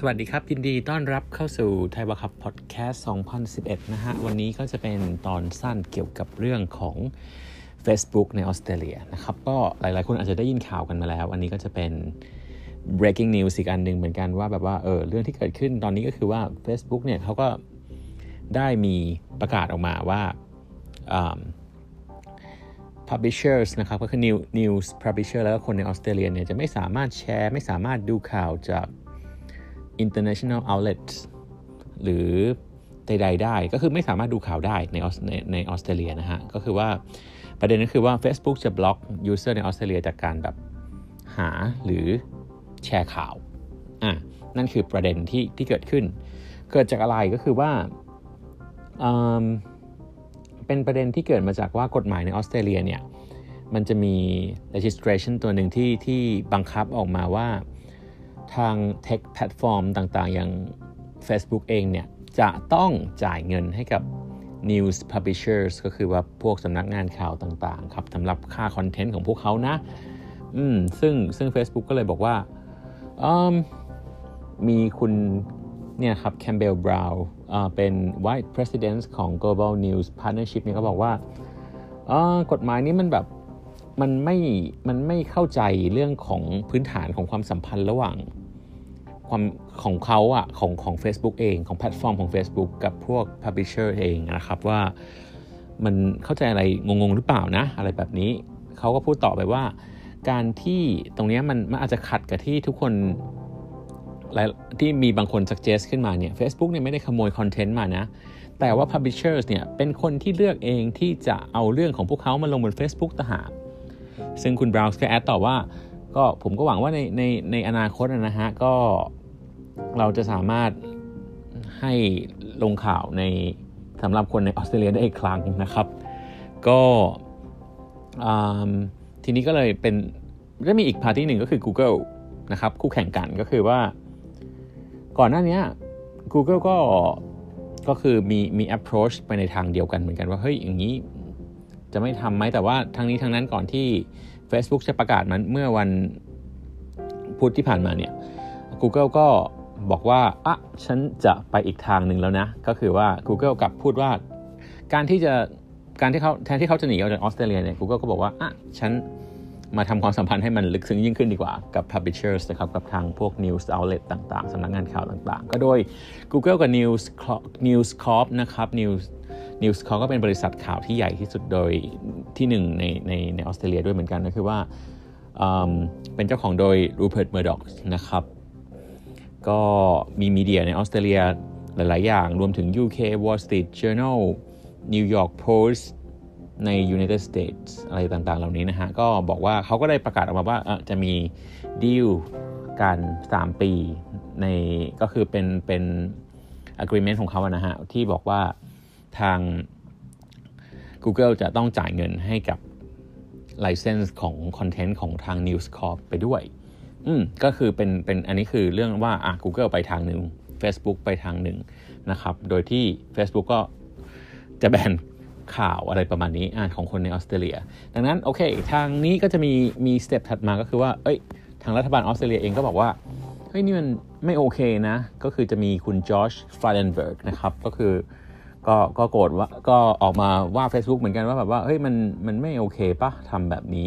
สวัสดีครับ ยินดีต้อนรับเข้าสู่ไทยวาคับพอดแคสต์ 2011 นะฮะ วันนี้ก็จะเป็นตอนสั้นเกี่ยวกับเรื่องของ Facebook ในออสเตรเลียนะครับ ก็หลายๆ คนอาจจะได้ยินข่าวกันมาแล้ว อันนี้ก็จะเป็น breaking news อีกอันหนึ่งเหมือนกันว่าแบบว่าเออเรื่องที่เกิดขึ้นตอนนี้ก็คือว่า Facebook เนี่ยเขาก็ได้มีประกาศออกมาว่า publishers นะครับก็คือ new news publisher แล้วก็คนในออสเตรเลียเนี่ยจะไม่สามารถแชร์ ไม่สามารถดูข่าวจาก international outlets หรือใดๆได้ก็คือไม่สามารถดูข่าวได้ในในในออสเตรเลียนะฮะ ก็คือว่าประเด็นก็คือว่า Facebook จะบล็อก user ในออสเตรเลียจากการแบบหาหรือแชร์ข่าวอะนั่นคือประเด็นที่ที่เกิดขึ้น เกิดจากอะไรก็คือว่าเป็นประเด็นที่เกิดมาจากว่ากฎหมายในออสเตรเลียเนี่ยมันจะมี legislation ตัวหนึ่งที่ที่บังคับออกมาว่า ทาง tech platform ต่างๆ อย่าง Facebook เองเนี่ยจะต้องจ่ายเงินให้กับ news publishers ก็คือว่าพวกสำนักงานข่าวต่างๆครับสำหรับค่า content ของพวกเขานะอืมซึ่งซึ่ง Facebook ก็เลยบอกว่ามีคุณเนี่ยครับแคมป์เบลล์ บราวน์เป็น Vice President ของ Global News Partnership เนี่ยก็บอกว่ากฎหมายนี้มันแบบ มันไม่มันไม่เข้าใจเรื่องของพื้นฐานของความสัมพันธ์ระหว่างความของเขาอะของของ Facebook เองของแพลตฟอร์มของ Facebook กับพวก Publisher เองนะครับว่ามันเข้าใจอะไรงงๆหรือเปล่านะ อะไรแบบนี้เขาก็พูดต่อไปว่า การที่ตรงนี้มันมันอาจจะขัดกับที่ทุกคนที่มีบางคน suggest ขึ้นมาเนี่ย Facebook เนี่ยไม่ได้ขโมยคอนเทนต์มานะ แต่ว่า publishers เนี่ยเป็นคนที่เลือกเองที่จะเอาเรื่องของพวกเขามาลงบน Facebook ต่างหาก ซึ่งคุณบราวน์ก็แอดต่อว่า ก็ผมก็หวังว่าในในในอนาคตนะฮะ ก็เราจะสามารถให้ลงข่าวในสำหรับคนในออสเตรเลียได้อีกครั้งนะครับ ก็ทีนี้ก็เลยเป็นจะมีอีกพาร์ที่หนึ่งก็คือ Google นะครับ คู่แข่งกันก็คือว่า ก่อนหน้านี้ Google ก็ก็คือมีมี approach ไปในทางเดียวกันเหมือนกันว่า เฮ้ย อย่างนี้ จะไม่ทำไหมแต่ว่าทั้งนี้ทั้งนั้นก่อนที่ Facebook จะประกาศมันเมื่อวันพุธที่ผ่านมาเนี่ย Google ก็บอกว่าอะฉันจะไปอีกทางหนึ่งแล้วนะ ก็คือว่า Google กับพูดว่า การที่จะการที่เขาแทนที่เขาจะหนีออกจากออสเตรเลียเนี่ย Google ก็บอกว่าอะฉันมาทำความสัมพันธ์ให้มันลึกซึ้งยิ่งขึ้นดีกว่ากับ publishers นะครับ กับทางพวก news outlet ต่างๆสำนักงานข่าวต่างๆ ก็โดย Google กับ News News Corp นะครับ News News Corp ก็เป็นบริษัทข่าวที่ใหญ่ที่สุดโดยที่หนึ่งในในในออสเตรเลียด้วยเหมือนกันก็คือว่าเป็นเจ้าของโดย Rupert Murdoch นะครับ ก็มีมีเดียในออสเตรเลียหลาย ๆ อย่างรวมถึง UK Wall Street Journal New York Post ใน United States อะไรต่าง ๆ เหล่านี้นะฮะ ก็บอกว่าเขาก็ได้ประกาศออกมาว่าจะมีดีลกัน 3 ปีในก็คือเป็นเป็น agreement ของเขาอะนะฮะ ที่บอกว่า ทาง Google จะต้องจ่ายเงินให้กับ license ของคอนเทนต์ของทาง News Corp ไปด้วย อืมก็คือเป็นเป็นอันนี้คือเรื่องว่าอะ Google ไปทางหนึ่ง Facebook ไปทางหนึ่งนะครับ โดยที่ Facebook ก็จะแบนข่าวอะไรประมาณนี้อของคนในออสเตรเลีย ดังนั้นโอเค ทางนี้ก็จะมีมี step ถัดมาก็คือว่า เอ้ย ทางรัฐบาลออสเตรเลียเองก็บอกว่า เฮ้ย นี่มันไม่โอเคนะ ก็คือจะมีคุณจอช ฟรายเดนเบิร์กนะครับ ก็คือ ก็ก็โกรธว่าก็ออกมาว่า Facebook เหมือนกันว่าแบบว่าเฮ้ยมันมันไม่โอเคปะทำแบบนี้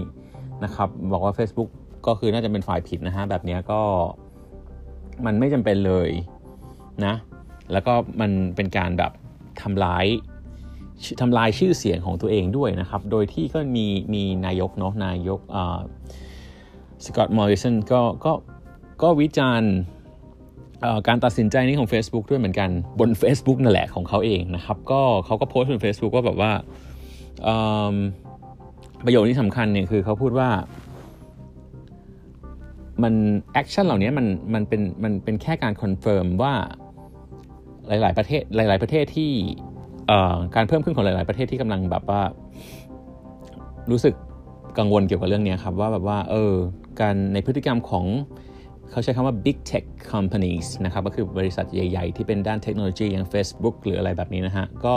นะครับบอกว่า Facebook ก็คือน่าจะเป็นฝ่ายผิดนะฮะแบบนี้ก็มันไม่จำเป็นเลยนะแล้วก็มันเป็นการแบบทำร้ายทำลายชื่อเสียงของตัวเองด้วยนะครับ โดยที่ก็มีมีนายกเนาะนายกสกอตต์มอริสันก็ก็ก็วิจารณ์ การตัดสินใจนี้ของ Facebook ด้วยเหมือนกันบน Facebook นั่นแหละของเขาเองนะครับ ก็เขาก็โพสต์บน Facebook ว่าแบบว่าประโยคที่สำคัญเนี่ยคือเขาพูดว่า มัน action เหล่านี้มันมันเป็นมันเป็นแค่การ confirm ว่าหลาย ๆ ประเทศหลาย ๆ ประเทศที่การเพิ่มขึ้นของหลาย ๆ ประเทศที่กำลังแบบว่า รู้สึกกังวลเกี่ยวกับเรื่องนี้ครับว่าแบบว่าเออการในพฤติกรรมของ เขาใช้คำว่า big tech companies นะครับก็คือบริษัทใหญ่ ๆ ที่เป็นด้านเทคโนโลยีอย่าง Facebook หรืออะไรแบบนี้นะฮะ ก็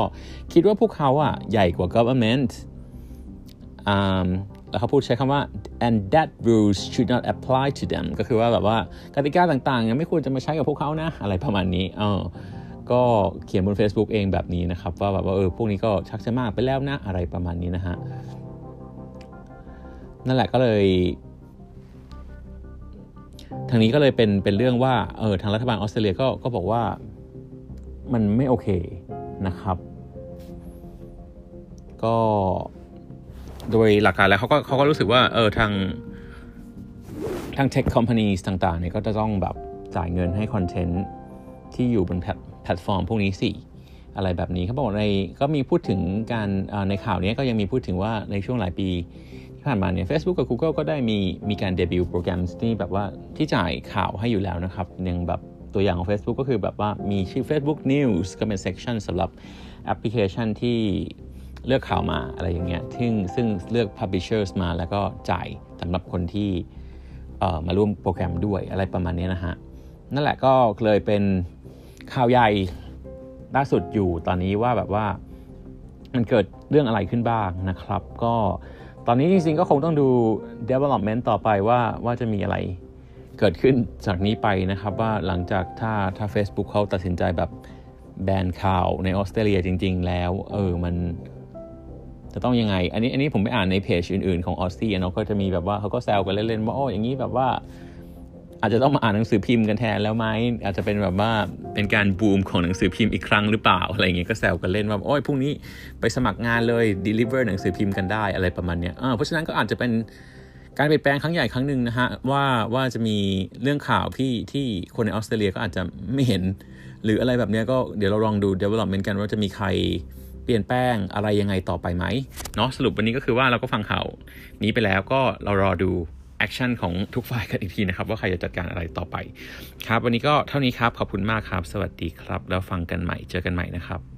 คิดว่าพวกเขาอะใหญ่กว่า government แล้วเขาพูดใช้คำว่า and that rules should not apply to them ก็คือว่าแบบว่ากติกาต่างๆยังไม่ควรจะมาใช้กับพวกเขานะ อะไรประมาณนี้เออก็เขียนบน Facebook เองแบบนี้นะครับ ว่าแบบว่าเออพวกนี้ก็ชักจะมากไปแล้วนะ อะไรประมาณนี้นะฮะ นั่นแหละก็เลย ทางนี้ก็เลยเป็นเป็นเรื่องว่าเออทางรัฐบาลออสเตรเลียก็ก็บอกว่ามันไม่โอเคนะครับ ก็โดยหลักการแล้วเขาก็เขาก็รู้สึกว่าเออทางทาง tech company ต่างๆเนี่ยก็จะต้องแบบจ่ายเงินให้ content ที่อยู่บนแพลตฟอร์มพวกนี้สิอะไรแบบนี้เขาบอกในก็มีพูดถึงการในข่าวนี้ก็ยังมีพูดถึงว่าในช่วงหลายปี ที่ผ่านมาเนี่ย Facebook กับ Google ก็ได้มีมีการเดบิวต์โปรแกรมที่แบบว่าที่จ่ายข่าวให้อยู่แล้วนะครับอย่างแบบตัวอย่างของ Facebook ก็คือแบบว่ามีชื่อ Facebook News ก็เป็น section สำหรับแอปพลิเคชันที่เลือกข่าวมาอะไรอย่างเงี้ยซึ่งซึ่งเลือก publishers มาแล้วก็จ่ายสำหรับคนที่มาร่วมโปรแกรมด้วยอะไรประมาณนี้นะฮะ นั่นแหละก็เลยเป็นข่าวใหญ่ล่าสุดอยู่ตอนนี้ว่าแบบว่ามันเกิดเรื่องอะไรขึ้นบ้างนะครับ ก็ ตอนนี้จริงๆก็คงต้องดู development ต่อไปว่าว่าจะมีอะไรเกิดขึ้นจากนี้ไปนะครับว่าหลังจากถ้าถ้า Facebook เขาตัดสินใจแบบแบนข่าวในออสเตรเลียจริง ๆ แล้ว เออมันจะต้องยังไง อันนี้อันนี้ผมไปอ่านในเพจอื่นๆของออสซี่เนาะก็จะมีแบบว่าเขาก็แซวกันเล่นๆว่าโอ้อย่างนี้แบบว่า อาจจะต้องมาอ่านหนังสือพิมพ์กันแทนแล้วไหมอาจจะเป็นแบบว่าเป็นการบูมของหนังสือพิมพ์อีกครั้งหรือเปล่าอะไรอย่างเงี้ยก็แซวกันเล่นว่าโอ้ยพรุ่งนี้ไปสมัครงานเลย deliver หนังสือพิมพ์กันได้อะไรประมาณเนี้ยเพราะฉะนั้นก็อาจจะเป็นการเปลี่ยนแปลงครั้งใหญ่ครั้งหนึ่งนะฮะว่าว่าจะมีเรื่องข่าวที่ที่คนในออสเตรเลียก็อาจจะไม่เห็น หรืออะไรแบบนี้ก็เดี๋ยวเราลองดู development กันว่าจะมีใครเปลี่ยนแปลงอะไรยังไงต่อไปไหมเนาะสรุปวันนี้ก็คือว่าเราก็ฟังข่าวนี้ไปแล้วก็เรารอดู action ของทุกฝ่ายกันอีกทีนะครับ ว่าใครจะจัดการอะไรต่อไป ครับ วันนี้ก็เท่านี้ครับ ขอบคุณมากครับ สวัสดีครับ แล้วฟังกันใหม่เจอกันใหม่นะครับ